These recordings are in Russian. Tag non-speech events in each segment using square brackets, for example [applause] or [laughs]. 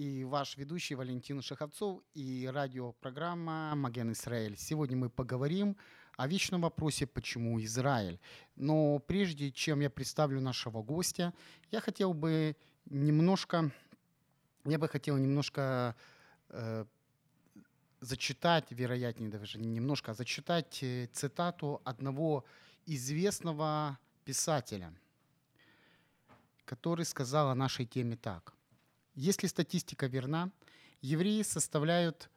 И ваш ведущий Валентин Шаховцов и радиопрограмма «Маген Израиль». Сегодня мы поговорим о вечном вопросе «Почему Израиль?». Но прежде чем я представлю нашего гостя, я хотел бы немножко, я бы хотел немножко э, зачитать, вероятнее даже не немножко, а зачитать э, цитату одного известного писателя, который сказал о нашей теме так. Если статистика верна, евреи составляют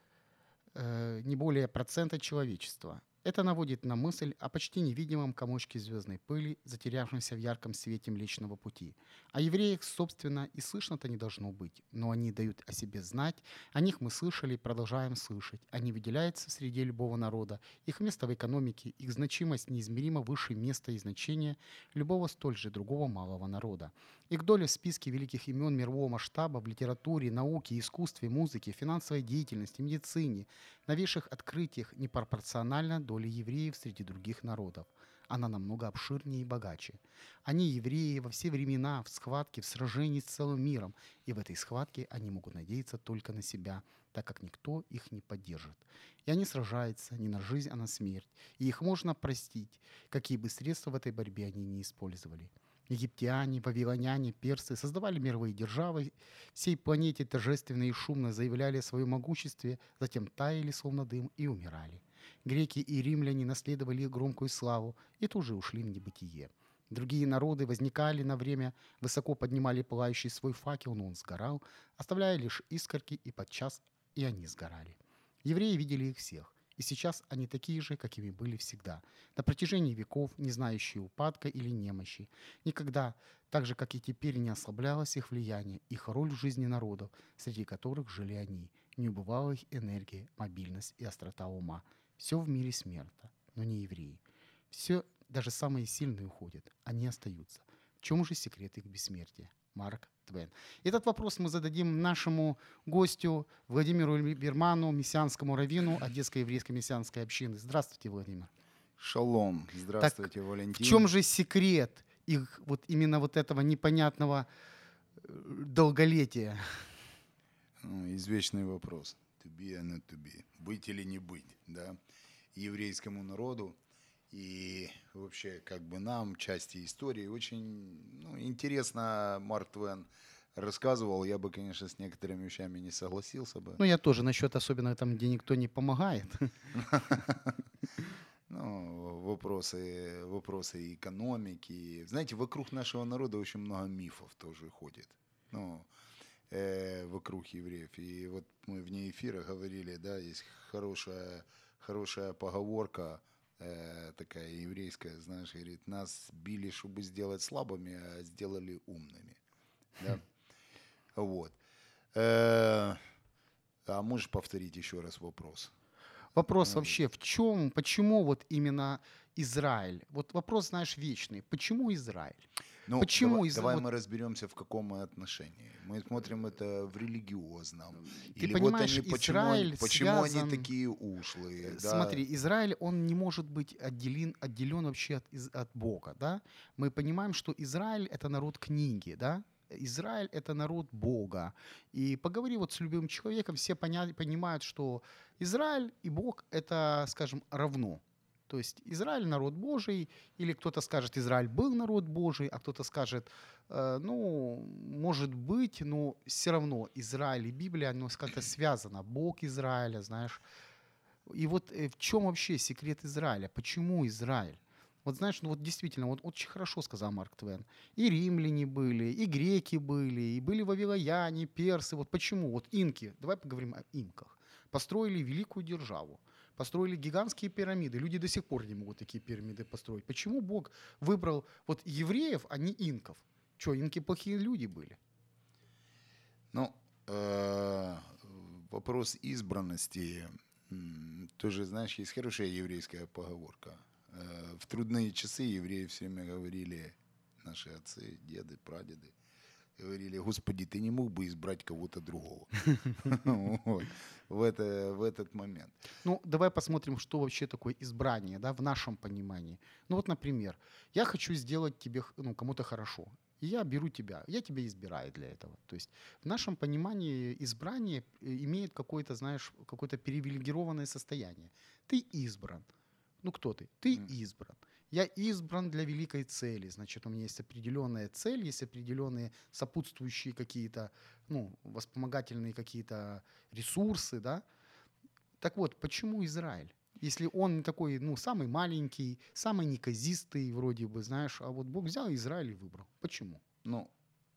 э, не более процента человечества. Это наводит на мысль о почти невидимом комочке звездной пыли, затерявшемся в ярком свете Млечного Пути. О евреях, собственно, и слышно-то не должно быть, но они дают о себе знать, о них мы слышали и продолжаем слышать. Они выделяются среди любого народа, их место в экономике, их значимость неизмеримо выше места и значения любого столь же другого малого народа. Их доля в списке великих имен мирового масштаба в литературе, науке, искусстве, музыке, финансовой деятельности, медицине, новейших открытиях непропорциональна доле евреев среди других народов. Она намного обширнее и богаче. Они, евреи, во все времена в схватке, в сражении с целым миром, и в этой схватке они могут надеяться только на себя, так как никто их не поддержит. И они сражаются не на жизнь, а на смерть, и их можно простить, какие бы средства в этой борьбе они не использовали. Египтяне, вавилоняне, персы создавали мировые державы, всей планете торжественно и шумно заявляли о своем могуществе, затем таяли, словно дым, и умирали. Греки и римляне наследовали их громкую славу и тоже ушли в небытие. Другие народы возникали на время, высоко поднимали пылающий свой факел, но он сгорал, оставляя лишь искорки, и подчас и они сгорали. Евреи видели их всех, и сейчас они такие же, какими были всегда, на протяжении веков, не знающие упадка или немощи. Никогда, так же, как и теперь, не ослаблялось их влияние, их роль в жизни народов, среди которых жили они. Не убывала их энергия, мобильность и острота ума. Все в мире смерто, но не евреи. Все, даже самые сильные уходят, они остаются. В чем же секрет их бессмертия? Марк Твен. Этот вопрос мы зададим нашему гостю Владимиру Берману, мессианскому раввину Одесской еврейской мессианской общины. Здравствуйте, Владимир. Шалом. Здравствуйте, так, Валентин. В чем же секрет их вот именно вот этого непонятного э, долголетия? Ну, извечный вопрос. To be or not to be. Быть или не быть, да? Еврейскому народу и вообще как бы нам части истории очень ну, интересно Марк Твен рассказывал, я бы, конечно, с некоторыми вещами не согласился бы. Ну, я тоже насчет особенно там, где никто не помогает. [laughs] Ну, вопросы, вопросы экономики. Знаете, вокруг нашего народа очень много мифов тоже ходит. Ну, э, вокруг евреев. И вот мы вне эфира говорили, да, есть хорошая, хорошая поговорка, э, такая еврейская, знаешь, говорит, нас били, чтобы сделать слабыми, а сделали умными. Да? Вот. Э, а можешь повторить еще раз вопрос? Вопрос вообще в чем, почему вот именно Израиль? Вот вопрос, знаешь, вечный. Почему Израиль? Ну, Почему давай, из- давай вот- мы разберемся, в каком отношении. Мы смотрим это в религиозном. Ты Или понимаешь, вот они, почему, они- Израиль почему связан- они такие ушлые. Э, да? Смотри, Израиль, он не может быть отделен, отделен вообще от, из- от Бога, да? Мы понимаем, что Израиль – это народ книги, да? Израиль – это народ Бога. И поговори вот с любым человеком, все поня- понимают, что Израиль и Бог – это, скажем, равно. То есть Израиль – народ Божий, или кто-то скажет, Израиль был народ Божий, а кто-то скажет, э, ну, может быть, но все равно Израиль и Библия, оно как-то связано. Бог Израиля, знаешь, И вот э, в чем вообще секрет Израиля? Почему Израиль? Вот знаешь, ну вот действительно, вот очень хорошо сказал Марк Твен. И римляне были, и греки были, и были вавилояне, персы. Вот почему? Вот инки, давай поговорим о инках. Построили великую державу, построили гигантские пирамиды. Люди до сих пор не могут такие пирамиды построить. Почему Бог выбрал вот евреев, а не инков? Что, инки плохие люди были? Ну, э, вопрос избранности. Тоже, знаешь, есть хорошая еврейская поговорка. Э, В трудные часы евреи все время говорили, наши отцы, деды, прадеды, говорили, Господи, ты не мог бы избрать кого-то другого [laughs] в, это, в этот момент. Ну, давай посмотрим, что вообще такое избрание, да, в нашем понимании. Ну вот, например, я хочу сделать тебе, ну, кому-то хорошо, и я беру тебя, я тебя избираю для этого. То есть в нашем понимании избрание э, имеет какое-то, знаешь, какое-то привилегированное состояние. Ты избран. Ну, кто ты? Ты избран. Я избран для великой цели. Значит, у меня есть определенная цель, есть определенные сопутствующие какие-то, ну, воспомогательные какие-то ресурсы, да. Так вот, почему Израиль? Если он такой, ну, самый маленький, самый неказистый, вроде бы, знаешь, а вот Бог взял Израиль и выбрал. Почему? Ну,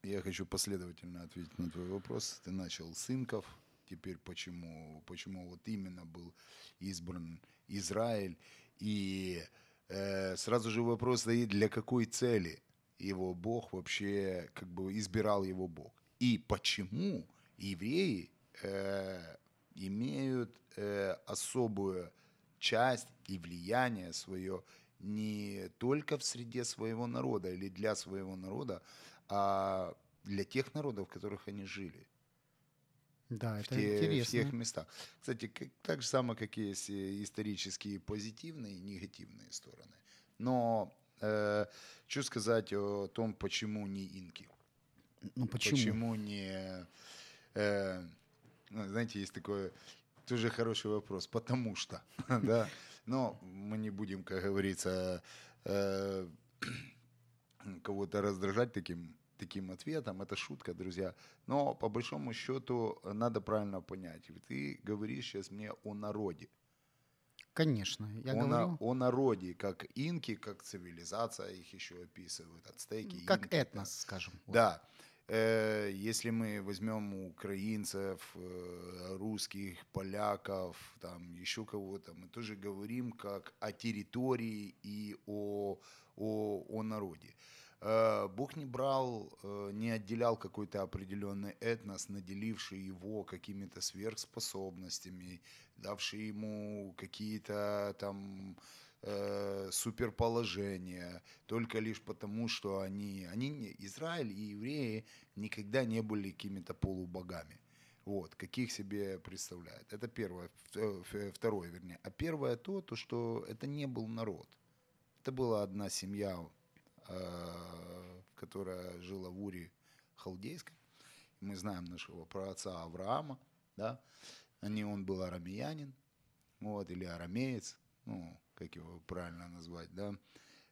я хочу последовательно ответить на твой вопрос. Ты начал с инков, теперь почему, почему вот именно был избран Израиль. И сразу же вопрос стоит, для какой цели его Бог вообще, как бы избирал его Бог. И почему евреи э, имеют э, особую часть и влияние свое не только в среде своего народа или для своего народа, а для тех народов, в которых они жили, Да, в, это те- в тех местах. Кстати, как- так же самое, как есть э, исторические позитивные и негативные стороны. Но э, что сказать о том, почему не инки? Ну, почему? Почему не... э, ну, знаете, есть такой тоже хороший вопрос. Потому что, [laughs] да. Но мы не будем, как говорится, э, [clears throat] кого-то раздражать таким, таким ответом. Это шутка, друзья. Но по большому счету надо правильно понять. Ты говоришь сейчас мне о народе. Конечно, я о, на- говорю, о народе, как инки, как цивилизация, их еще описывают, ацтеки. как инки, да. этнос, скажем. Вот. Да. Э, Если мы возьмем украинцев, э, русских, поляков, там еще кого-то, мы тоже говорим как о территории и о, о, о народе. Э, Бог не брал, э, не отделял какой-то определенный этнос, наделивший его какими-то сверхспособностями, давший ему какие-то там э, суперположения, только лишь потому, что они, они Израиль и евреи никогда не были какими-то полубогами. Вот, каких себе представляют. Это первое. Второе, вернее. А первое то, то, что это не был народ. Это была одна семья, которая жила в Уре Халдейской. Мы знаем нашего праотца Авраама, да. Они, он был арамеянин, вот, или арамеец, ну, как его правильно назвать, да.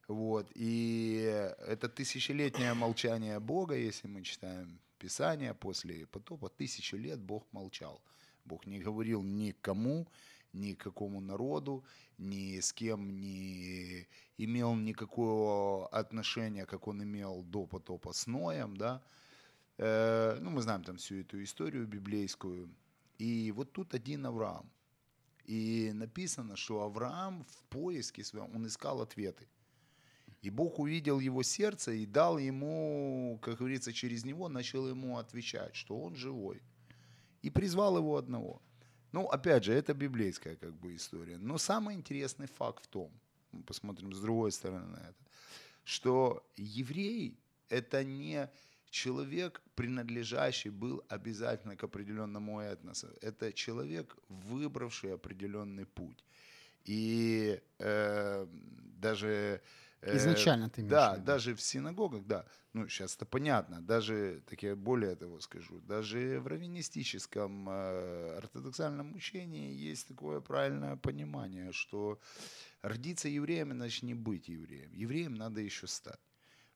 Вот, и это тысячелетнее молчание Бога, если мы читаем Писание после потопа, тысячи лет Бог молчал. Бог не говорил никому, ни к какому народу, ни с кем не имел никакого отношения, как он имел до потопа с Ноем, да. Э, ну, мы знаем там всю эту историю библейскую. И вот тут один Авраам. И написано, что Авраам в поиске своем, он искал ответы. И Бог увидел его сердце и дал ему, как говорится, через него начал ему отвечать, что он живой. И призвал его одного. Ну, опять же, это библейская как бы история. Но самый интересный факт в том, мы посмотрим с другой стороны на это, что еврей – это не человек, принадлежащий был обязательно к определенному этносу. Это человек, выбравший определенный путь. И э, даже... э, Изначально ты имеешь Да, в виду. даже в синагогах, да. Ну, сейчас это понятно. Даже, так я более того скажу, даже в раввинистическом э, ортодоксальном учении есть такое правильное понимание, что родиться евреем, значит не быть евреем. Евреем надо еще стать.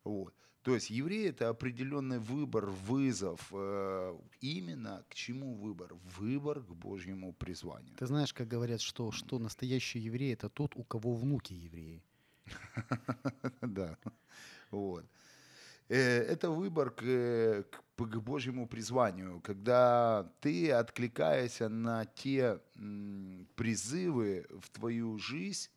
Вот. То есть евреи это определенный выбор, вызов. э, Именно к чему выбор? Выбор к Божьему призванию. Ты знаешь, как говорят, что, что настоящий еврей это тот, у кого внуки евреи. [laughs] Да. Вот. Э, Это выбор к, к, к Божьему призванию, когда ты откликаешься на те призывы в твою жизнь,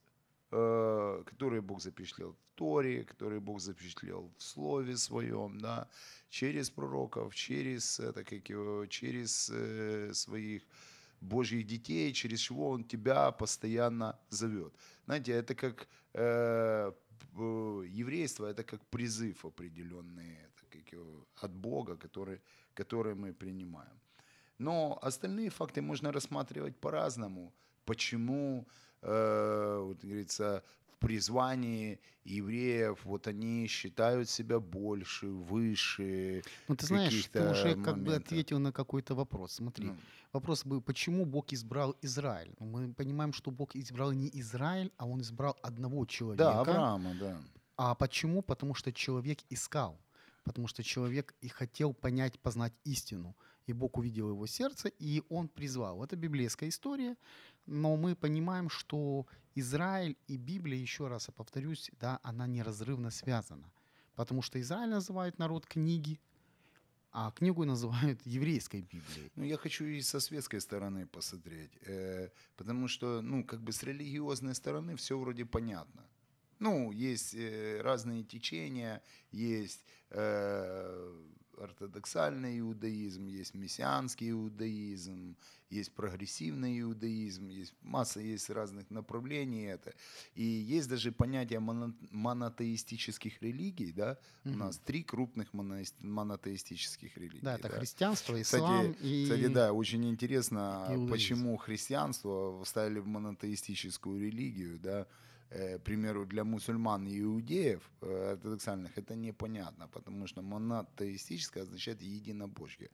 э, которые Бог запечатлел в Торе, которые Бог запечатлел в Слове Своем, да, через пророков, через, это, как его, через э, своих Божьих детей, через чего Он тебя постоянно зовет. Знаете, это как еврейство, это как призыв определенный как его, от Бога, который, который мы принимаем. Но остальные факты можно рассматривать по-разному. Почему, э, вот говорится, в призвании евреев вот они считают себя больше, выше. Ну, ты знаешь, ты уже как бы ответил на какой-то вопрос. Смотри, Ну, вопрос был, почему Бог избрал Израиль? Ну, Мы понимаем, что Бог избрал не Израиль, а Он избрал одного человека. да, Авраама, да. А почему? Потому что человек искал. Потому что человек и хотел понять, познать истину. И Бог увидел его сердце, и он призвал. Это библейская история, но мы понимаем, что Израиль и Библия, еще раз я повторюсь, да, она неразрывно связана. Потому что Израиль называют народ книги, а книгу называют [laughs] еврейской Библией. Ну, я хочу и со светской стороны посмотреть, э, потому что, ну, как бы с религиозной стороны все вроде понятно. Ну, есть э, разные течения, есть э, ортодоксальный иудаизм, есть мессианский иудаизм, есть прогрессивный иудаизм, есть масса есть разных направлений это. И есть даже понятие моно- монотеистических религий, да, у Мгм. нас три крупных моноис- монотеистических религий. Да, это христианство, ислам Кстати, и... кстати, да, очень интересно, почему христианство вставили в монотеистическую религию, да, Э, примеру, для мусульман и иудеев э, ортодоксальных это непонятно, потому что монотеистическое означает единобожье.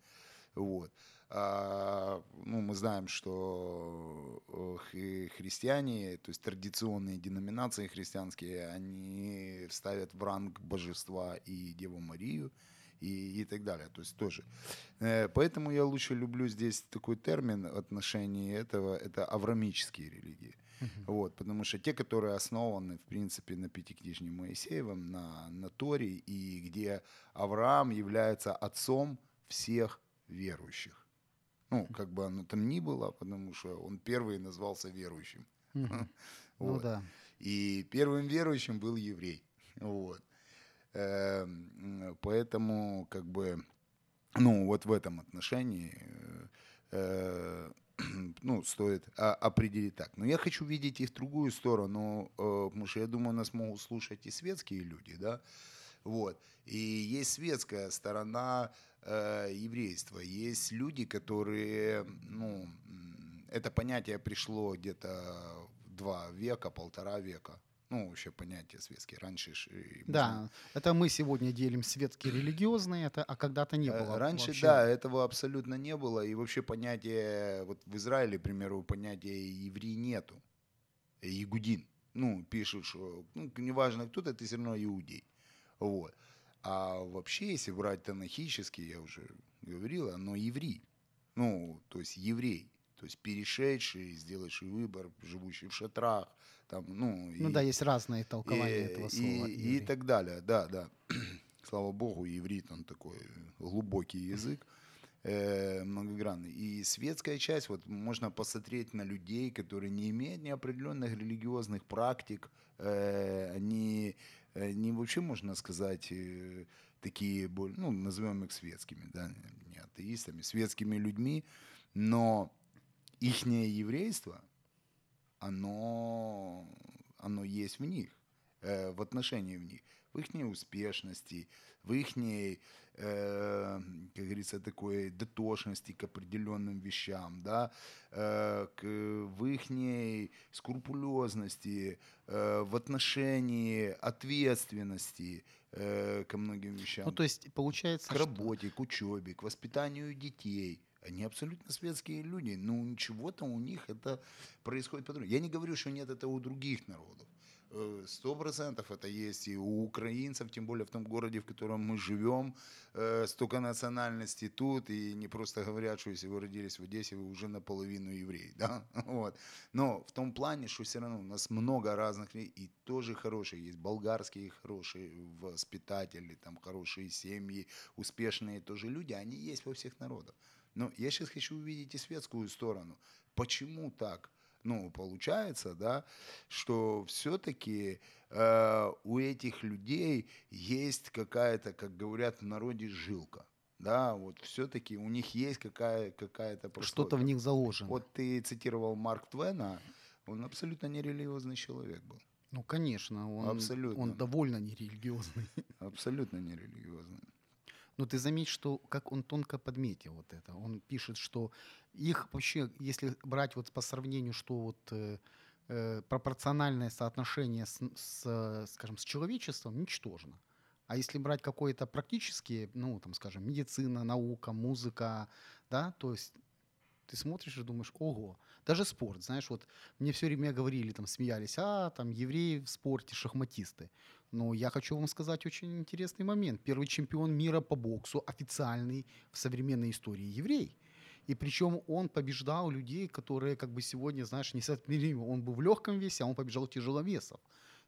Вот. А, ну, мы знаем, что э, хри- христиане, то есть традиционные деноминации христианские, они ставят в ранг божества и Деву Марию, и, и так далее. То есть тоже. Э, Поэтому я лучше люблю здесь такой термин в отношении этого, это аврамические религии. Мгм. Вот, потому что те, которые основаны, в принципе, на Пятикнижне Моисеевом, на, на Торе, и где Авраам является отцом всех верующих. Ну, как бы оно там ни было, потому что он первый назвался верующим. [laughs] Ну Вот. да. И первым верующим был еврей. Вот. Эм, Поэтому, как бы, ну, вот в этом отношении, э, э, [clears throat] ну, стоит а, определить так. Но я хочу видеть и в другую сторону, э, потому что я думаю, нас могут слушать и светские люди, да, вот. И есть светская сторона э, еврейства. Есть люди, которые, ну, это понятие пришло где-то два века, полтора века. Ну, вообще понятие светские. Раньше можно- Да, это мы сегодня делим светские религиозные, это, а когда-то не Э, было. Раньше, вообще. да, этого абсолютно не было. И вообще понятие, вот в Израиле, к примеру, понятия еврей нету. Игудин. Ну, пишут, что, ну, неважно кто ты, ты все равно иудей. Вот. А вообще, если брать танахически, я уже говорил, оно еврей. Ну, то есть еврей. То есть перешедший, сделавший выбор, живущий в шатрах. Там, ну, Ну и- да, есть разные толкования и, этого слова. и- и еврей. так далее, да, да. [clears throat] Слава богу, иврит, он такой глубокий язык, э, многогранный. И светская часть, вот можно посмотреть на людей, которые не имеют неопределенных религиозных практик, э, они, они вообще, можно сказать, э, такие, ну, назовем их светскими, да, не атеистами, светскими людьми, но ихнее еврейство, оно, оно есть в них, э, в отношении в них, в их успешности, в их, как говорится, такой дотошности к определенным вещам, да, э, к, в их скрупулезности, э, в отношении ответственности э, ко многим вещам Ну, то есть, получается, к что- работе, к учебе, к воспитанию детей. Они абсолютно светские люди. Ну, чего-то у них это происходит по-другому. Я не говорю, что нет этого у других народов. Э, Сто процентов это есть и у украинцев, тем более в том городе, в котором мы живем, э, столько национальностей тут, и не просто говорят, что если вы родились в Одессе, вы уже наполовину еврей, да, [laughs] вот. Но в том плане, что все равно у нас много разных и тоже хорошие, есть болгарские хорошие воспитатели, там хорошие семьи, успешные тоже люди, они есть во всех народах. Но я сейчас хочу увидеть и светскую сторону. Почему так? Ну, получается, да, что все-таки э, у этих людей есть какая-то, как говорят в народе, жилка. Да, вот все-таки у них есть какая, какая-то Что-то в них заложено. Вот ты цитировал Марк Твена, он абсолютно нерелигиозный человек был. Ну, конечно, он, Абсолютно. он довольно нерелигиозный. Абсолютно нерелигиозный. Но ты заметь, что как он тонко подметил вот это. Он пишет, что их вообще, если брать вот по сравнению, что вот э, э, пропорциональное соотношение с, с, скажем, с человечеством ничтожно. А если брать какое-то практические, ну, там, скажем, медицина, наука, музыка, да, то есть ты смотришь и думаешь, ого, даже спорт, знаешь, вот мне все время говорили, там, смеялись, а, там, евреи в спорте, шахматисты. Но я хочу вам сказать очень интересный момент. Первый чемпион мира по боксу, официальный в современной истории еврей. И причем он побеждал людей, которые как бы сегодня, знаешь, несоотмеримы. Он был в легком весе, а он побеждал тяжеловесов.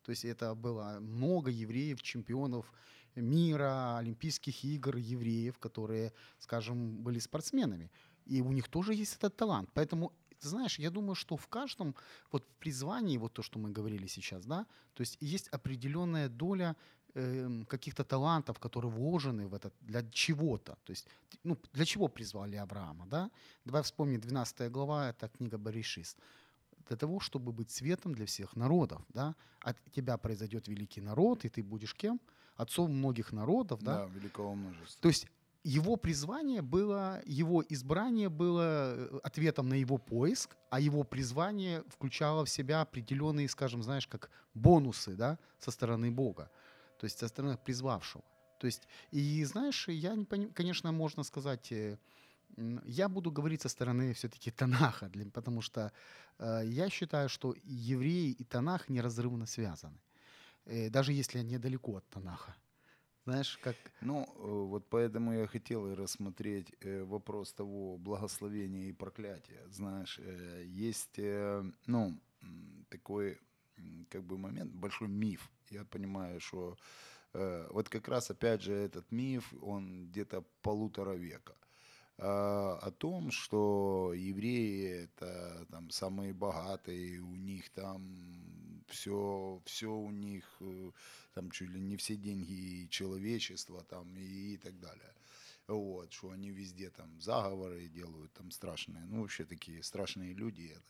То есть это было много евреев, чемпионов мира, Олимпийских игр, евреев, которые, скажем, были спортсменами. И у них тоже есть этот талант. Поэтому, ты знаешь, я думаю, что в каждом вот в призвании, вот то, что мы говорили сейчас, да, то есть есть определенная доля эм, каких-то талантов, которые вложены в это для чего-то. То есть, ну, для чего призвали Авраама, да? Давай вспомним 12 глава, это книга Баришист. Для того, чтобы быть светом для всех народов, да? От тебя произойдет великий народ, и ты будешь кем? Отцом многих народов, да? Да, великого множества. То есть его призвание было, его избрание было э, ответом на его поиск, а его призвание включало в себя определенные, скажем, знаешь, как бонусы, да, со стороны Бога, то есть со стороны призвавшего. То есть, и знаешь, я, не пони- конечно, можно сказать, э, я буду говорить со стороны все-таки Танаха, потому что э, я считаю, что евреи и Танах неразрывно связаны, даже если они далеко от Танаха. Знаешь, как Ну, э, вот поэтому я хотел и рассмотреть э, вопрос того благословения и проклятия. Знаешь, э, есть, ну, такой, как бы момент, большой миф. Я понимаю, что вот как раз, опять же, этот миф, он где-то полутора века а, о том, что евреи это там самые богатые, у них там все, все у них э, там чуть ли не все деньги человечества там и, так далее. Вот, что они везде там заговоры делают, там страшные, ну вообще такие страшные люди. Это.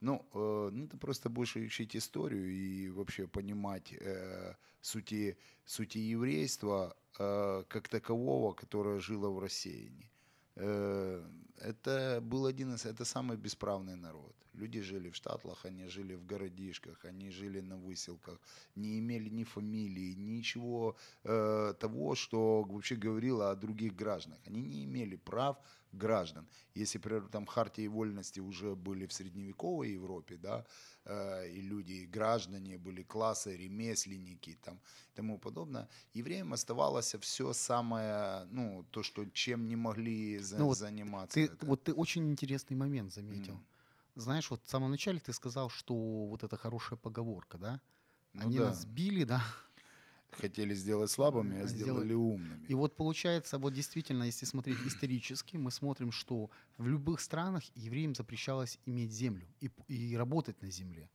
Ну, э, ну, ты просто будешь учить историю и вообще понимать э, сути, сути еврейства э, как такового, которое жило в рассеянии. Э, это был один из, это самый бесправный народ. Люди жили в штатлах, они жили в городишках, они жили на выселках, не имели ни фамилии, ничего э, того, что вообще говорило о других гражданах. Они не имели прав граждан. Если, например, там хартии вольности уже были в средневековой Европе, да, э, и люди, и граждане были классы, ремесленники там, и тому подобное, евреям оставалось все самое, ну, то, что чем не могли за- Ну вот заниматься. Ты, это. вот ты очень интересный момент заметил. Мгм. Знаешь, вот в самом начале ты сказал, что вот это хорошая поговорка, да? Ну Они да. нас били, да? Хотели сделать слабыми, а сделали умными. И вот получается, вот действительно, если смотреть исторически, мы смотрим, что в любых странах евреям запрещалось иметь землю и, и работать на земле.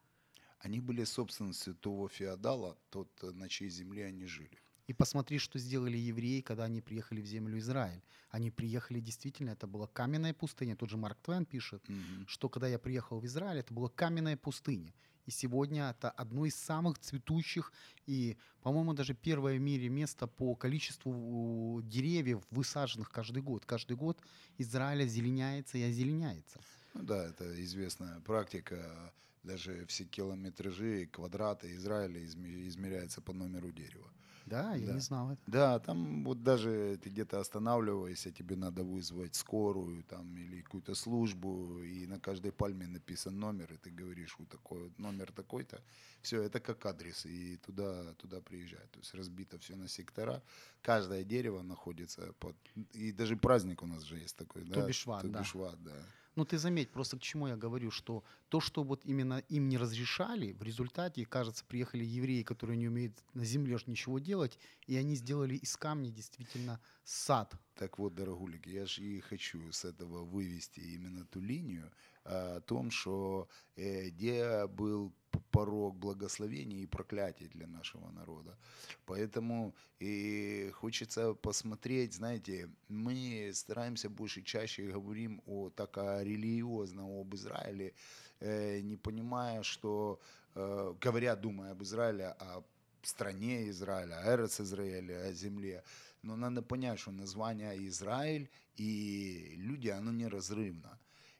Они были собственностью того феодала, тот, на чьей земле они жили. И посмотри, что сделали евреи, когда они приехали в землю Израиль. Они приехали действительно, это была каменная пустыня. Тот же Марк Твен пишет, Мгм. что когда я приехал в Израиль, это была каменная пустыня. И сегодня это одно из самых цветущих и, по-моему, даже первое в мире место по количеству деревьев, высаженных каждый год. Каждый год Израиль озеленяется и озеленяется. Ну да, это известная практика. Даже все километражи, квадраты Израиля изме- измеряются по номеру дерева. Да, я Да. не знал это. Да, там вот даже ты где-то останавливаешься, тебе надо вызвать скорую там или какую-то службу, и на каждой пальме написан номер, и ты говоришь, вот такой вот номер такой-то. Все, это как адрес, и туда, туда приезжают. То есть разбито все на сектора. Каждое дерево находится под... И даже праздник у нас же есть такой, да? Тобишват, да. Да. Ну, ты заметь, просто к чему я говорю, что то, что вот именно им не разрешали, в результате, кажется, приехали евреи, которые не умеют на земле ж ничего делать, и они сделали из камня действительно сад. Так вот, дорогулик, я же и хочу с этого вывести именно ту линию о том, что э, где был п- порог благословения и проклятия для нашего народа. Поэтому и хочется посмотреть, знаете, мы стараемся больше чаще говорим о так о религиозно об Израиле, э, не понимая, что э, говоря, думая об Израиле, о стране Израиля, о Эрец Израиля, о земле. Но надо понять, что название Израиль и люди, оно неразрывно.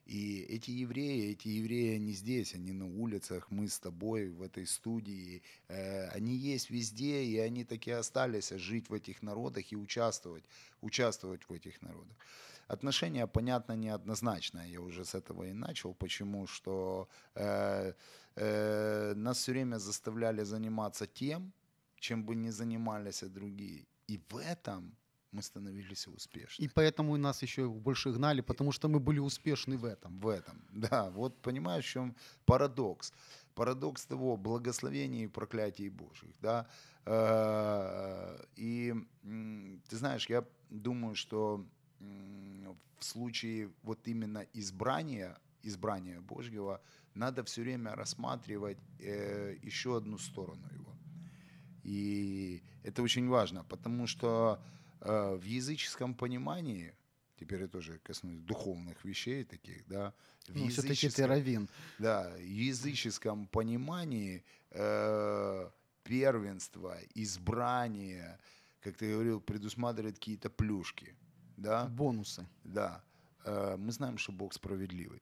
И эти евреи, эти евреи, они здесь, они на улицах, мы с тобой в этой студии, э, они есть везде, и они таки остались жить в этих народах и участвовать, участвовать в этих народах. Отношения, понятно, неоднозначное. Я уже с этого и начал. Почему? Что э, э, нас все время заставляли заниматься тем, чем бы не занимались другие. И в этом мы становились успешны. И поэтому нас еще больше гнали, потому что мы были успешны в этом. В этом, да. Вот понимаешь, в чем парадокс? Парадокс того благословения и проклятий Божьих, да. Э, И ты знаешь, я думаю, что в случае вот именно избрания, избрания Божьего, надо все время рассматривать э, еще одну сторону его. И это очень важно, потому что в языческом понимании, теперь я тоже коснусь духовных вещей таких, да, в Ну, все-таки ты языческом- раввин. да, в языческом понимании э, первенство, избрание, как ты говорил, предусматривает какие-то плюшки, да, Бонусы. да. Э, мы знаем, что Бог справедливый.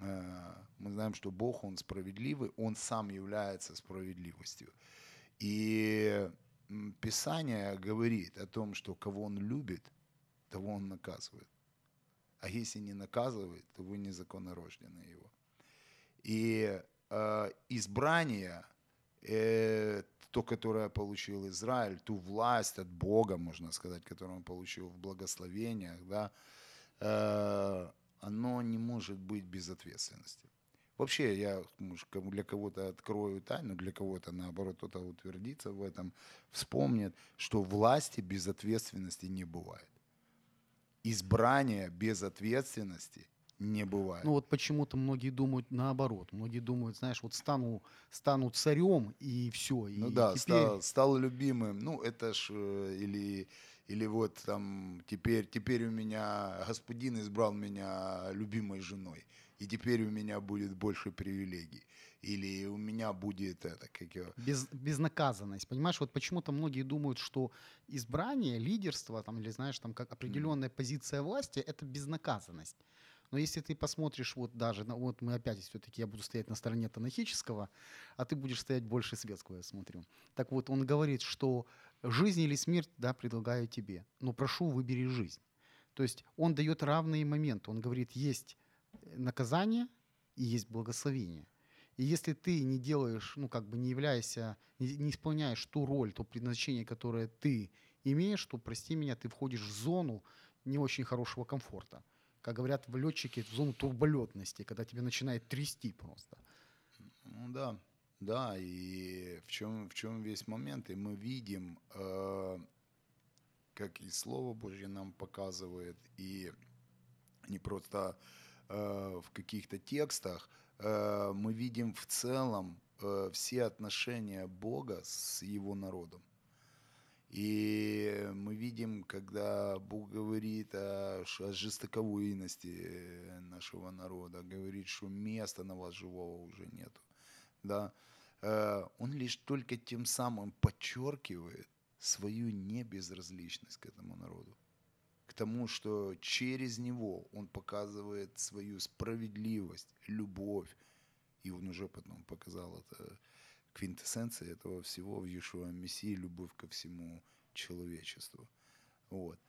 Э, мы знаем, что Бог, Он справедливый, Он сам является справедливостью. И Писание говорит о том, что кого Он любит, того Он наказывает. А если не наказывает, то вы незаконнорожденный Его. И э, избрание, э, то, которое получил Израиль, ту власть от Бога, можно сказать, которую он получил в благословениях, да, э, оно не может быть без ответственности. Вообще, я может, для кого-то открою тайну, для кого-то, наоборот, кто-то утвердится в этом, вспомнит, что власти без ответственности не бывает. Избрание без ответственности не бывает. Ну вот почему-то многие думают наоборот. Многие думают, знаешь, вот стану, стану царем и все. И Ну да, теперь... стал, стал любимым. Ну, это ж э, или, или вот там теперь, теперь у меня господин избрал меня любимой женой. И теперь у меня будет больше привилегий. Или у меня будет это, как его, без, безнаказанность. Понимаешь, вот почему-то многие думают, что избрание, лидерство, там, или знаешь, там как определенная позиция власти это безнаказанность. Но если ты посмотришь, вот даже, на- вот мы опять все-таки, я буду стоять на стороне Танахического, а ты будешь стоять больше светского, я смотрю. Так вот, он говорит, что жизнь или смерть, да, предлагаю тебе, но прошу, выбери жизнь. То есть он дает равные моменты. Он говорит, есть наказание и есть благословение. И если ты не делаешь, ну, как бы не являешься, не, не исполняешь ту роль, то предназначение, которое ты имеешь, то, прости меня, ты входишь в зону не очень хорошего комфорта. Как говорят в летчике, в зону турболетности, когда тебя начинает трясти просто. Ну да, да, и в чем, в чем весь момент, и мы видим, э, как и Слово Божье нам показывает, и не просто в каких-то текстах, э, мы видим в целом э, все отношения Бога с Его народом. И мы видим, когда Бог говорит о, о жестоковыйности э, нашего народа, говорит, что места на вас живого уже нету. Да? Э, Он лишь только тем самым подчеркивает свою небезразличность к этому народу. К тому, что через него он показывает свою справедливость, любовь. И он уже потом показал это квинтэссенция этого всего в Иешуа Мессии, любовь ко всему человечеству. Вот.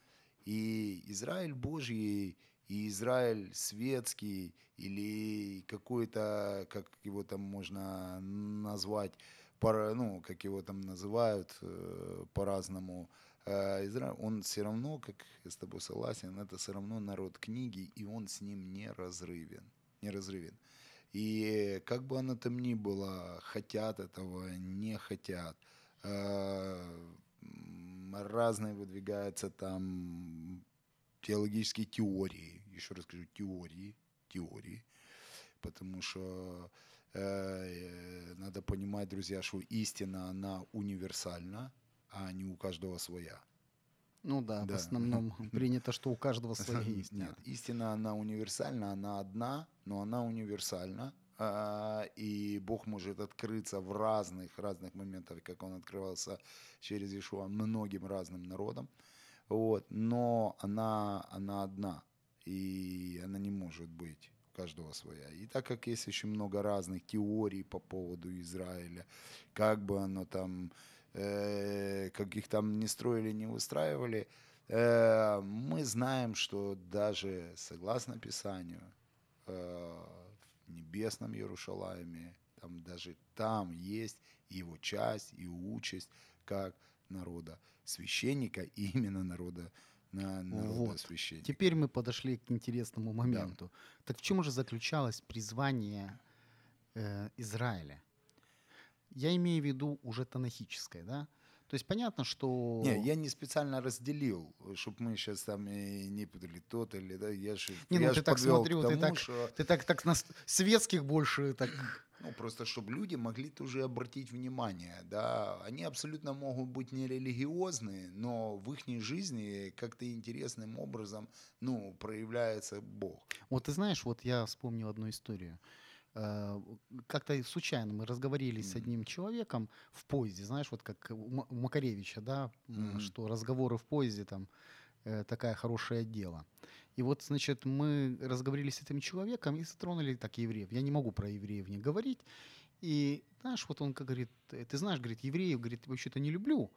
И Израиль Божий, и Израиль светский, или какой-то, как его там можно назвать, ну, как его там называют э, по-разному, Израиль, он все равно, как я с тобой согласен, это все равно народ книги, и он с ним не разрывен. Не разрывен. И как бы оно там ни было, хотят этого, не хотят, м, разные выдвигаются там теологические теории, еще раз скажу, теории, теории, потому что надо понимать, друзья, что истина, она универсальна, а не у каждого своя. Ну да, Да. в основном [laughs] принято, что у каждого своя есть. Нет, истина, она универсальна, она одна, но она универсальна. а, И Бог может открыться в разных, разных моментах, как Он открывался через Иешуа многим разным народам. Вот. Но она, она одна, и она не может быть каждого своя. И так как есть очень много разных теорий по поводу Израиля, как бы оно там, э, как их там не строили, не выстраивали, э, мы знаем, что даже согласно Писанию, э, в небесном Иерушалайме, там даже там есть его часть и участь как народа священника, именно народа, на, народа Вот. Теперь мы подошли к интересному моменту. Так в чем же заключалось призвание э, Израиля? Я имею в виду уже танахическое, да? То есть понятно, что... Не, я не специально разделил, чтобы мы сейчас там и не путали тот или да, я же, Не, ну я ты так смотрю, к ты тому, так- что Ты так, так на светских больше так... [clears throat] Ну, просто чтобы люди могли тоже обратить внимание, да, они абсолютно могут быть нерелигиозные, но в их жизни как-то интересным образом, ну, проявляется Бог. Вот ты знаешь, вот я вспомнил одну историю. Э, Как-то случайно мы разговорились с Мгм. одним человеком в поезде, знаешь, вот как у Ма- у Макаревича, да, Мгм. что разговоры в поезде там э, такая хорошее дело. И вот, значит, мы разговорились с этим человеком и затронули так евреев. Я не могу про евреев не говорить. И знаешь, вот он как говорит, «Э, ты знаешь, говорит, евреев, говорит, вообще-то не люблю.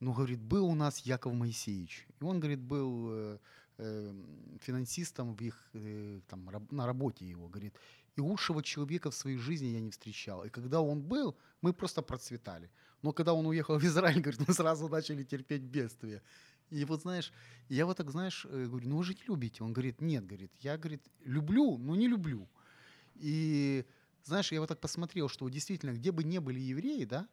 Но, говорит, был у нас Яков Моисеевич. И он, говорит, был э, э, финансистом в их, э, там, раб- на работе его, говорит. И лучшего человека в своей жизни я не встречал. И когда он был, мы просто процветали. Но когда он уехал [laughs] в Израиль, говорит, мы сразу начали терпеть бедствие. И вот знаешь, я вот так, знаешь, э, говорю, ну вы не любите. Он говорит, нет, говорит, я, говорит, люблю, но не люблю. И знаешь, я вот так посмотрел, что действительно, где бы ни были евреи, да,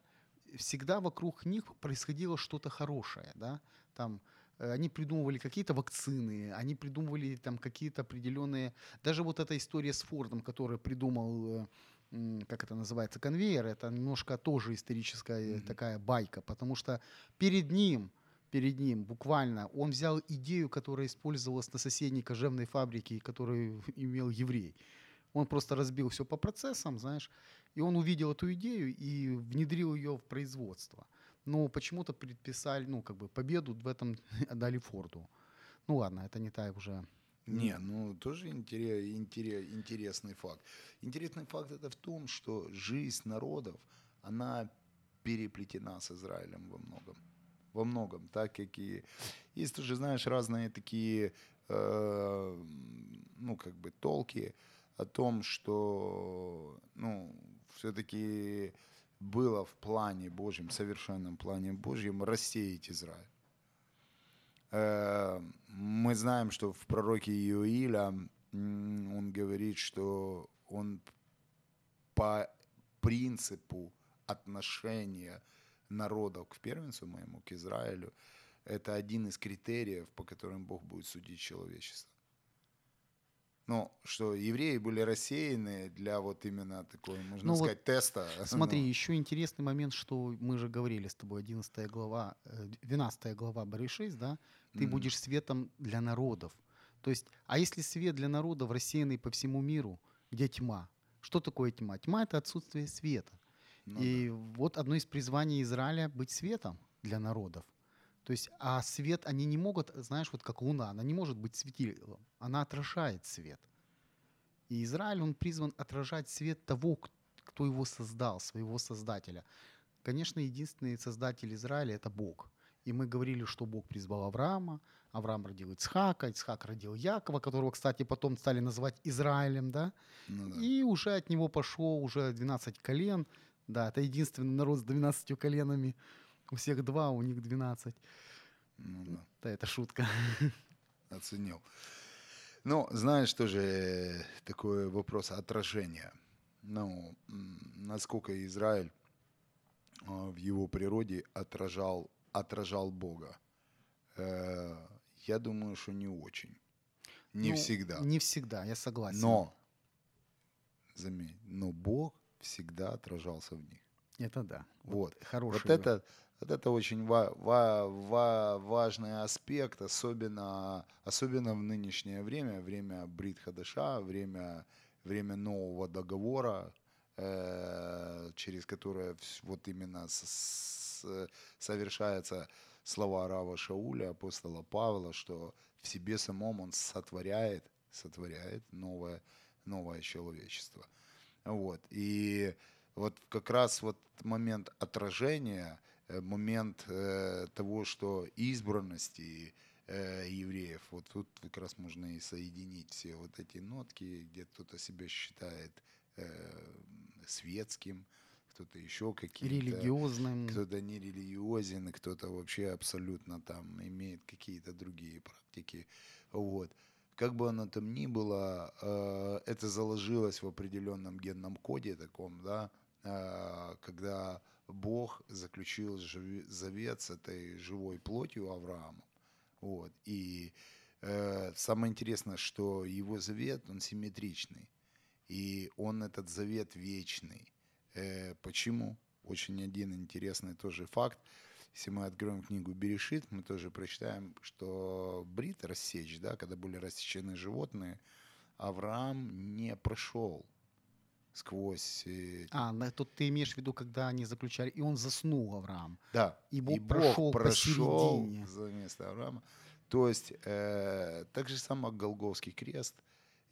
всегда вокруг них происходило что-то хорошее, да, там они придумывали какие-то вакцины, они придумывали там какие-то определенные, даже вот эта история с Фордом, который придумал, э, как это называется, конвейер, это немножко тоже историческая Мгм. такая байка, потому что перед ним, перед ним буквально он взял идею, которая использовалась на соседней кожевной фабрике, которую [laughs] имел еврей. Он просто разбил все по процессам, знаешь, и он увидел эту идею и внедрил ее в производство. Но почему-то предписали, ну, как бы победу в этом [laughs] отдали Форду. Ну ладно, это не та уже... Не, ну тоже интерес, интерес, интересный факт. Интересный факт это в том, что жизнь народов, она переплетена с Израилем во многом. Во многом, так как и... Есть тоже, знаешь, разные такие, э, ну, как бы толки о том, что, ну, все-таки было в плане Божьем, совершенном плане Божьем рассеять Израиль. Э, Мы знаем, что в пророке Иоиля он говорит, что он по принципу отношения народов к первенцу моему, к Израилю, это один из критериев, по которым Бог будет судить человечество. Ну, что евреи были рассеяны для вот именно такой, можно Ну вот сказать, теста. [laughs] Смотри, Ну, еще интересный момент, что мы же говорили с тобой, 11 глава, э, 12 глава Баришись, да, ты Мгм. будешь светом для народов. То есть, а если свет для народов, рассеянный по всему миру, где тьма? Что такое тьма? Тьма — это отсутствие света. ну И вот одно из призваний Израиля — быть светом для народов. То есть, а свет они не могут, знаешь, вот как луна, она не может быть светилом, она отражает свет. И Израиль, он призван отражать свет того, кто его создал, своего создателя. Конечно, единственный создатель Израиля – это Бог. И мы говорили, что Бог призвал Авраама, Авраам родил Ицхака, Ицхак родил Якова, которого, кстати, потом стали называть Израилем, да? Ну да. И уже от него пошло уже 12 колен. Да, это единственный народ с 12 коленами. У всех два, у них 12. Ну да. Да, это шутка. [laughs] оценил. Ну, знаешь, тоже э, такой вопрос отражения. Ну, насколько Израиль а, в его природе отражал, отражал Бога? Э, Я думаю, что не очень. Не Ну, всегда. Не всегда, я согласен. Но, заметь, но Бог всегда отражался в них. Это да. Вот. Хороший. Вот это, вот это очень ва- ва- ва- важный аспект, особенно, особенно в нынешнее время, время Брит Хадаша, время, время нового договора, э, через которое вот именно с- с- совершается слова Рава Шауля, апостола Павла, что в себе самом он сотворяет, сотворяет новое, новое человечество. Вот. И вот как раз вот момент отражения, момент э, того, что избранности э, евреев, вот тут как раз можно и соединить все вот эти нотки, где кто-то себя считает э, светским, кто-то еще какие-то Религиозным. кто-то не религиозен, кто-то вообще абсолютно там имеет какие-то другие практики. Вот. Как бы оно там ни было, э, это заложилось в определенном генном коде таком, да, э, когда Бог заключил завет с этой живой плотью Авраамом. Вот. И э, самое интересное, что его завет, он симметричный. И он этот завет вечный. Э, почему? Очень один интересный тоже факт. Если мы откроем книгу Берешит, мы тоже прочитаем, что Брит рассечь, да, когда были рассечены животные, Авраам не прошел сквозь... э, А, тут ты имеешь в виду, когда они заключали, и он заснул, Авраам. Да, И Бог прошел посередине. за место Авраама. То есть э, так же само Голговский крест,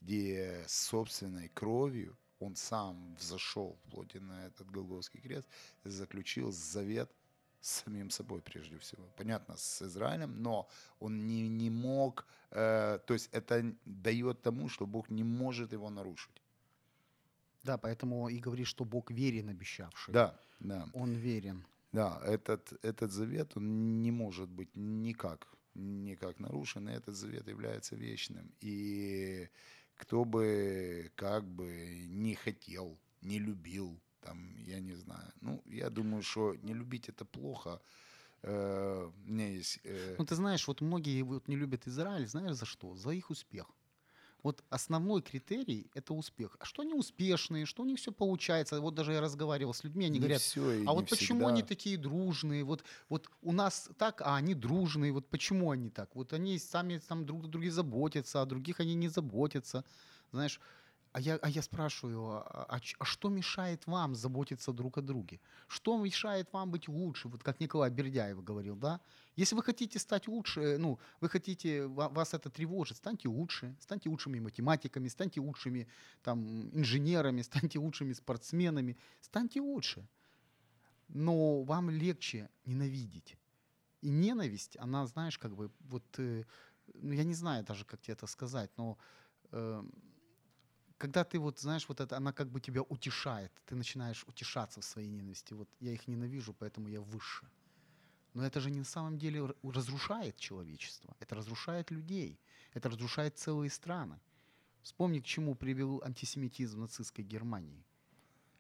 где собственной кровью он сам взошел в плоти на этот Голговский крест, заключил завет с самим собой прежде всего. Понятно, с Израилем, но он не, не мог, э, то есть это дает тому, что Бог не может его нарушить. Да, поэтому и говорит, что Бог верен обещавший. Да, да. Он верен. Да, этот, этот завет, он не может быть никак, никак нарушен, и этот завет является вечным. И кто бы, как бы не хотел, не любил, там, я не знаю. Ну, я думаю, что не любить это плохо. Э, у меня есть... э, Ну, ты знаешь, вот многие вот не любят Израиль, знаешь за что? За их успех. Вот основной критерий – это успех. А что они успешные, что у них все получается. Вот даже я разговаривал с людьми, они не говорят, всё и а вот почему всегда. они такие дружные? Вот, вот у нас так, а они дружные. Вот почему они так? Вот они сами там друг о друге заботятся, а других они не заботятся. Знаешь, а я, а я спрашиваю, а, а а что мешает вам заботиться друг о друге? Что мешает вам быть лучше? Вот как Николай Бердяев говорил, да? Если вы хотите стать лучше, ну, вы хотите, ва- вас это тревожит, станьте лучше, станьте лучшими математиками, станьте лучшими там инженерами, [laughs] станьте лучшими спортсменами, станьте лучше. Но вам легче ненавидеть. И ненависть, она, знаешь, как бы, вот, э, ну, я не знаю даже, как тебе это сказать, но э, когда ты вот, знаешь, вот это, она как бы тебя утешает, ты начинаешь утешаться в своей ненависти. Вот я их ненавижу, поэтому я выше. Но это же не на самом деле разрушает человечество. Это разрушает людей. Это разрушает целые страны. Вспомни, к чему привел антисемитизм нацистской Германии.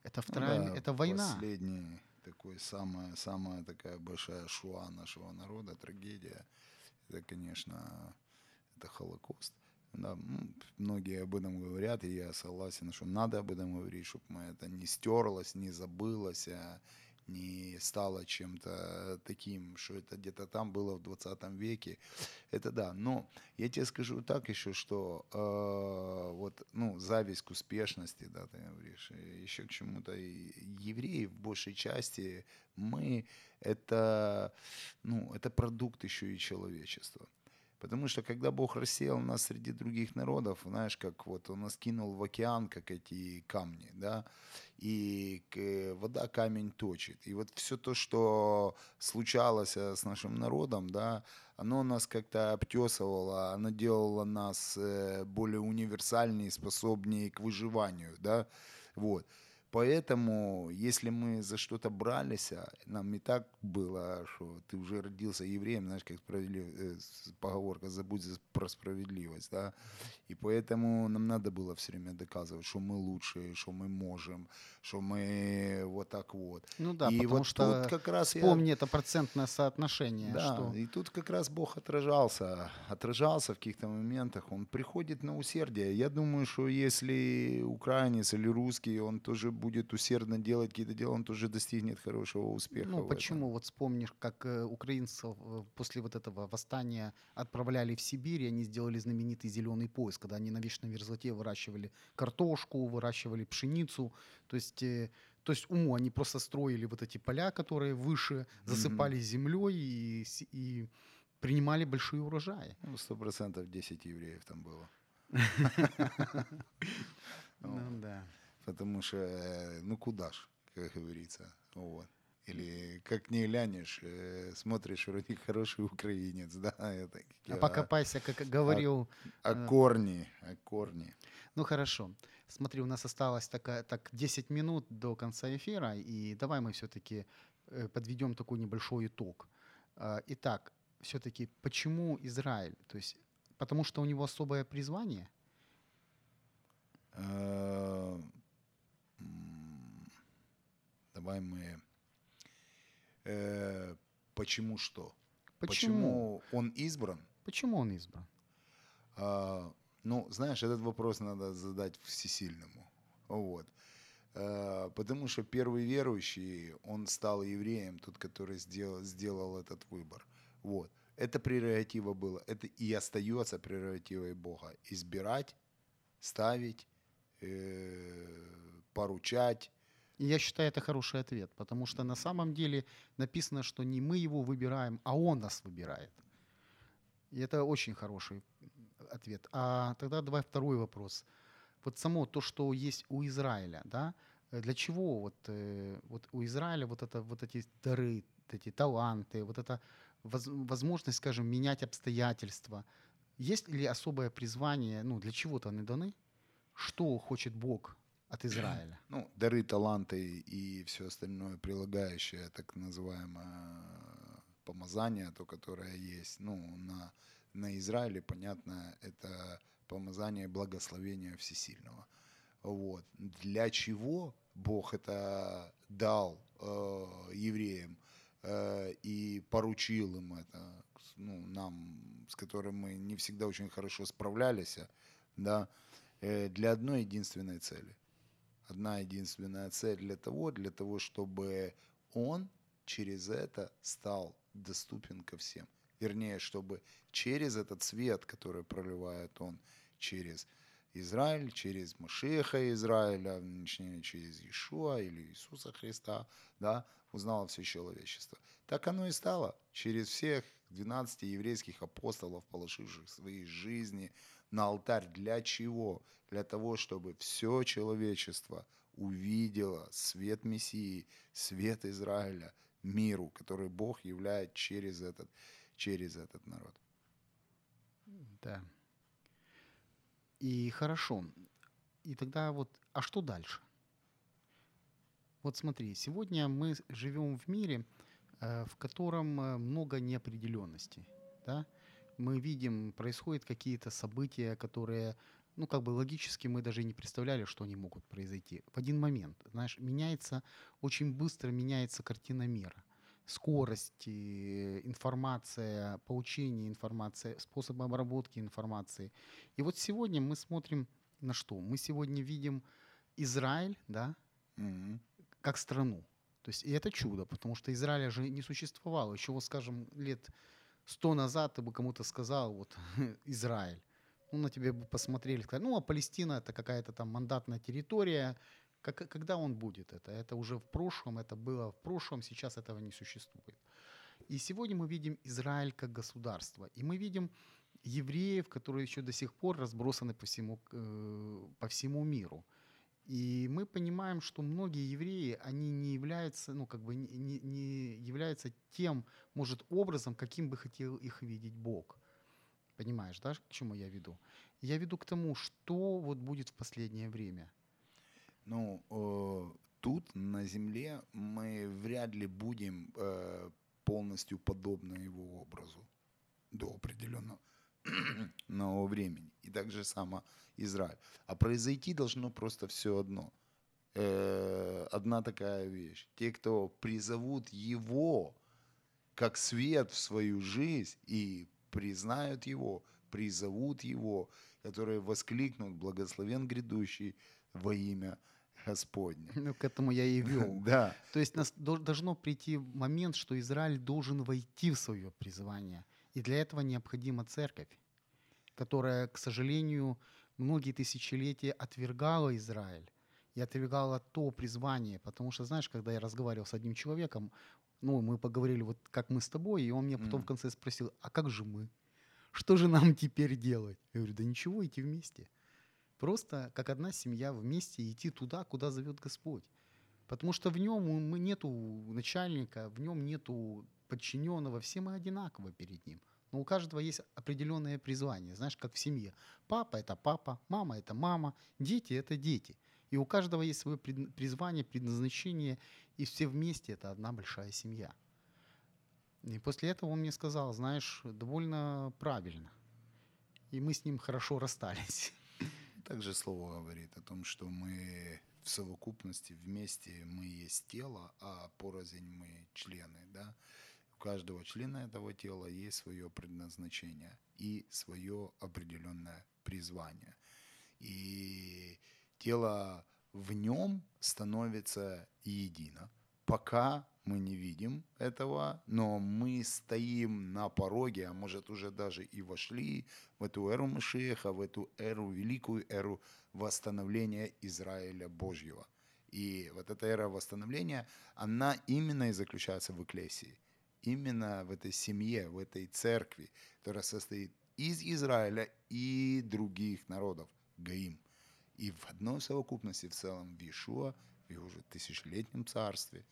Это Ну вторая, да, это война. Последний такой самая, самая такая большая шуа нашего народа, трагедия. Это, конечно, это Холокост. Да, многие об этом говорят, и я согласен, что надо об этом говорить, чтобы это не стерлось, не забылось, а не стало чем-то таким, что это где-то там было в 20 веке. Это да. Но я тебе скажу так еще, что э, вот, ну, зависть к успешности, да, ты говоришь, еще к чему-то. Евреи в большей части, мы это, ну, это продукт еще и человечества. Потому что когда Бог рассеял нас среди других народов, знаешь, как вот он нас кинул в океан, как эти камни, да, и вода камень точит. И вот все то, что случалось э, с нашим народом, да, оно нас как-то обтесывало, оно делало нас э, более универсальнее, способнее к выживанию, да, вот. Поэтому, если мы за что-то брались, а нам и так было, что ты уже родился евреем, знаешь, как справедлив... э, поговорка «забудь за- про справедливость», да, и поэтому нам надо было все время доказывать, что мы лучшие, что мы можем, что мы вот так вот. Ну да, и потому вот что тут как раз я- Помни это процентное соотношение, да, что и тут как раз Бог отражался, отражался в каких-то моментах, он приходит на усердие. Я думаю, что если украинец или русский, он тоже будет усердно делать какие-то дела, он тоже достигнет хорошего успеха. Ну, этом. почему? Вот вспомнишь, как э, украинцев э, после вот этого восстания отправляли в Сибирь, и они сделали знаменитый зеленый пояс, когда они на вечной мерзлоте выращивали картошку, выращивали пшеницу. То есть, э, то есть уму они просто строили вот эти поля, которые выше, засыпали землей и, и принимали большие урожаи. Ну, сто процентов 10 евреев там было. [laughs] Ну, да. Потому что, э, ну куда ж, как говорится. Вот. Или как не глянешь, э, смотришь, вроде хороший украинец, да, [laughs] это, А покопайся, как [laughs] говорил а э, корни, а корни. Ну хорошо. Смотри, у нас осталось такая, так 10 минут до конца эфира, и давай мы все-таки подведем такой небольшой итог. А, Итак, все-таки почему Израиль? То есть потому что у него особое призвание? Мы... э, Почему что? Почему? он избран? Почему он избран? А, Ну, знаешь, этот вопрос надо задать всесильному. Вот. Э, Потому что первый верующий, он стал евреем, тот, который сделал, сделал этот выбор. Вот. Это прерогатива была, это и остается прерогативой Бога. Избирать, ставить, э, поручать. И я считаю, это хороший ответ, потому что на самом деле написано, что не мы его выбираем, а он нас выбирает. И это очень хороший ответ. А тогда давай второй вопрос. Вот само то, что есть у Израиля, да, э, для чего вот, э, вот у Израиля вот, это, вот эти дары, эти таланты, вот эта воз- возможность, скажем, менять обстоятельства, есть ли особое призвание, ну, для чего-то они даны? Что хочет Бог от Израиля? [clears throat] Ну, дары, таланты и все остальное прилагающее, так называемое помазание, то, которое есть, ну, на, на Израиле, понятно, это помазание благословения всесильного. Вот. Для чего Бог это дал э, евреям э, и поручил им это, ну, нам, с которым мы не всегда очень хорошо справлялись, да, э, для одной единственной цели одна единственная цель для того, для того, чтобы он через это стал доступен ко всем. Вернее, чтобы через этот свет, который проливает он через Израиль, через Машеха Израиля, точнее, через Иешуа или Иисуса Христа, да, узнало все человечество. Так оно и стало. Через всех 12 еврейских апостолов, положивших свои жизни на алтарь. Для чего? Для того, чтобы все человечество увидело свет Мессии, свет Израиля, миру, который Бог являет через этот, через этот народ. Да. И хорошо. И тогда вот, а что дальше? Вот смотри, сегодня мы живем в мире, э, в котором э, много неопределенностей. Да? Мы видим, происходят какие-то события, которые, ну, как бы логически мы даже и не представляли, что они могут произойти. В один момент, знаешь, меняется, очень быстро меняется картина мира скорость, э, информация, получение информации, способ обработки информации. И вот сегодня мы смотрим на что? Мы сегодня видим Израиль, да, Мгм. как страну. То есть, и это чудо, потому что Израиля же не существовало. Еще, вот, скажем, лет сто назад ты бы кому-то сказал, вот, [laughs] Израиль. Ну, на тебе бы посмотрели, сказали, ну, а Палестина это какая-то там мандатная территория. Как, когда он будет это? Это уже в прошлом, это было в прошлом, сейчас этого не существует. И сегодня мы видим Израиль как государство. И мы видим евреев, которые еще до сих пор разбросаны по всему, э, по всему миру. И мы понимаем, что многие евреи, они не являются, ну, как бы не, не- являются тем, может, образом, каким бы хотел их видеть Бог. Понимаешь, да, к чему я веду? Я веду к тому, что вот будет в последнее время. Ну, э, тут на Земле мы вряд ли будем э, полностью подобны его образу до определенного [clears throat] нового времени. И так же само Израиль. А произойти должно просто все одно. Э, одна такая вещь. Те, кто призовут его как свет в свою жизнь и признают его, призовут его, которые воскликнут «Благословен грядущий во имя Господне». [laughs] Ну, к этому я и вел. [laughs] Да, То есть нас дол- должно прийти момент, что Израиль должен войти в свое призвание. И для этого необходима церковь, которая, к сожалению, многие тысячелетия отвергала Израиль и отвергала то призвание. Потому что, знаешь, когда я разговаривал с одним человеком, ну, мы поговорили вот как мы с тобой, и он мне потом Мгм. в конце спросил, а как же мы? Что же нам теперь делать? Я говорю, да ничего, идти вместе. Просто как одна семья вместе идти туда, куда зовет Господь. Потому что в нем нету начальника, в нем нету подчиненного, все мы одинаковы перед ним. Но у каждого есть определенное призвание, знаешь, как в семье. Папа это папа, мама это мама, дети это дети. И у каждого есть свое призвание, предназначение, и все вместе это одна большая семья. И после этого он мне сказал, знаешь, довольно правильно. И мы с ним хорошо расстались. [laughs] также слово говорит о том, что мы в совокупности вместе мы есть тело, а порознь мы члены, да. Каждого члена этого тела есть свое предназначение и свое определенное призвание. И тело в нем становится едино. Пока мы не видим этого, но мы стоим на пороге, а может уже даже и вошли в эту эру Машеха, в эту эру, великую эру восстановления Израиля Божьего. И вот эта эра восстановления, она именно и заключается в Экклесии. Именно в этой семье, в этой церкви, которая состоит из Израиля и других народов, Гаим. И в одной совокупности в целом в Иешуа, в его уже тысячелетнем царстве,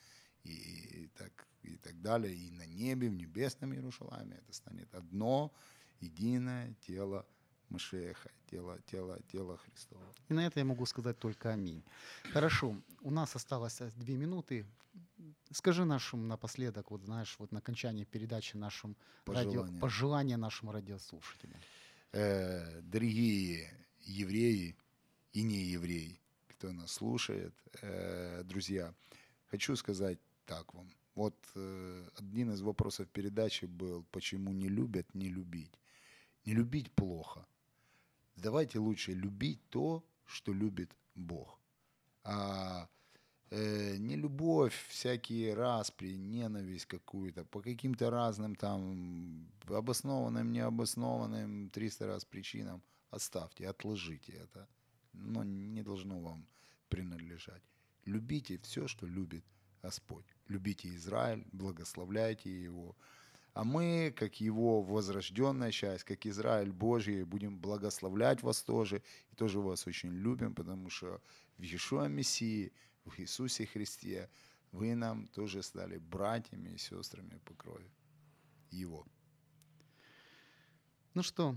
и так, и так далее, и на небе, в небесном Иерушалайме, это станет одно единое тело Машеха, тело, тело, тело Христово. И на это я могу сказать только аминь. Хорошо, у нас осталось две минуты. Скажи нашим напоследок, вот знаешь, вот на окончании передачи нашим радио, Пожелания. пожелания нашим радиослушателям. Э, дорогие евреи и не евреи, кто нас слушает, э, друзья, хочу сказать так вам. Вот э, один из вопросов передачи был, почему не любят не любить. Не любить плохо. Давайте лучше любить то, что любит Бог. А любовь, всякие распри, ненависть какую-то, по каким-то разным там обоснованным, необоснованным 300 раз причинам, оставьте, отложите это. Но не должно вам принадлежать. Любите все, что любит Господь. Любите Израиль, благословляйте его. А мы, как его возрожденная часть, как Израиль Божий, будем благословлять вас тоже. И тоже вас очень любим, потому что в Иешуа Мессии, в Иисусе Христе вы нам тоже стали братьями и сестрами по крови Его. Ну что,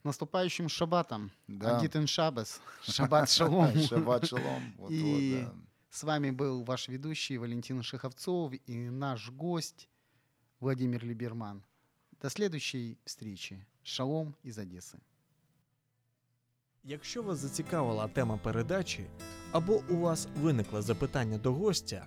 с наступающим шаббатом. Да. Адитен Шабас. [laughs] Шаббат шалом. [laughs] Шаббат шалом. Вот, И вот, да. с вами был ваш ведущий Валентин Шеховцов и наш гость Владимир Либерман. До следующей встречи. Шалом из Одессы. Якщо вас зацікавила тема передачі або у вас виникло запитання до гостя,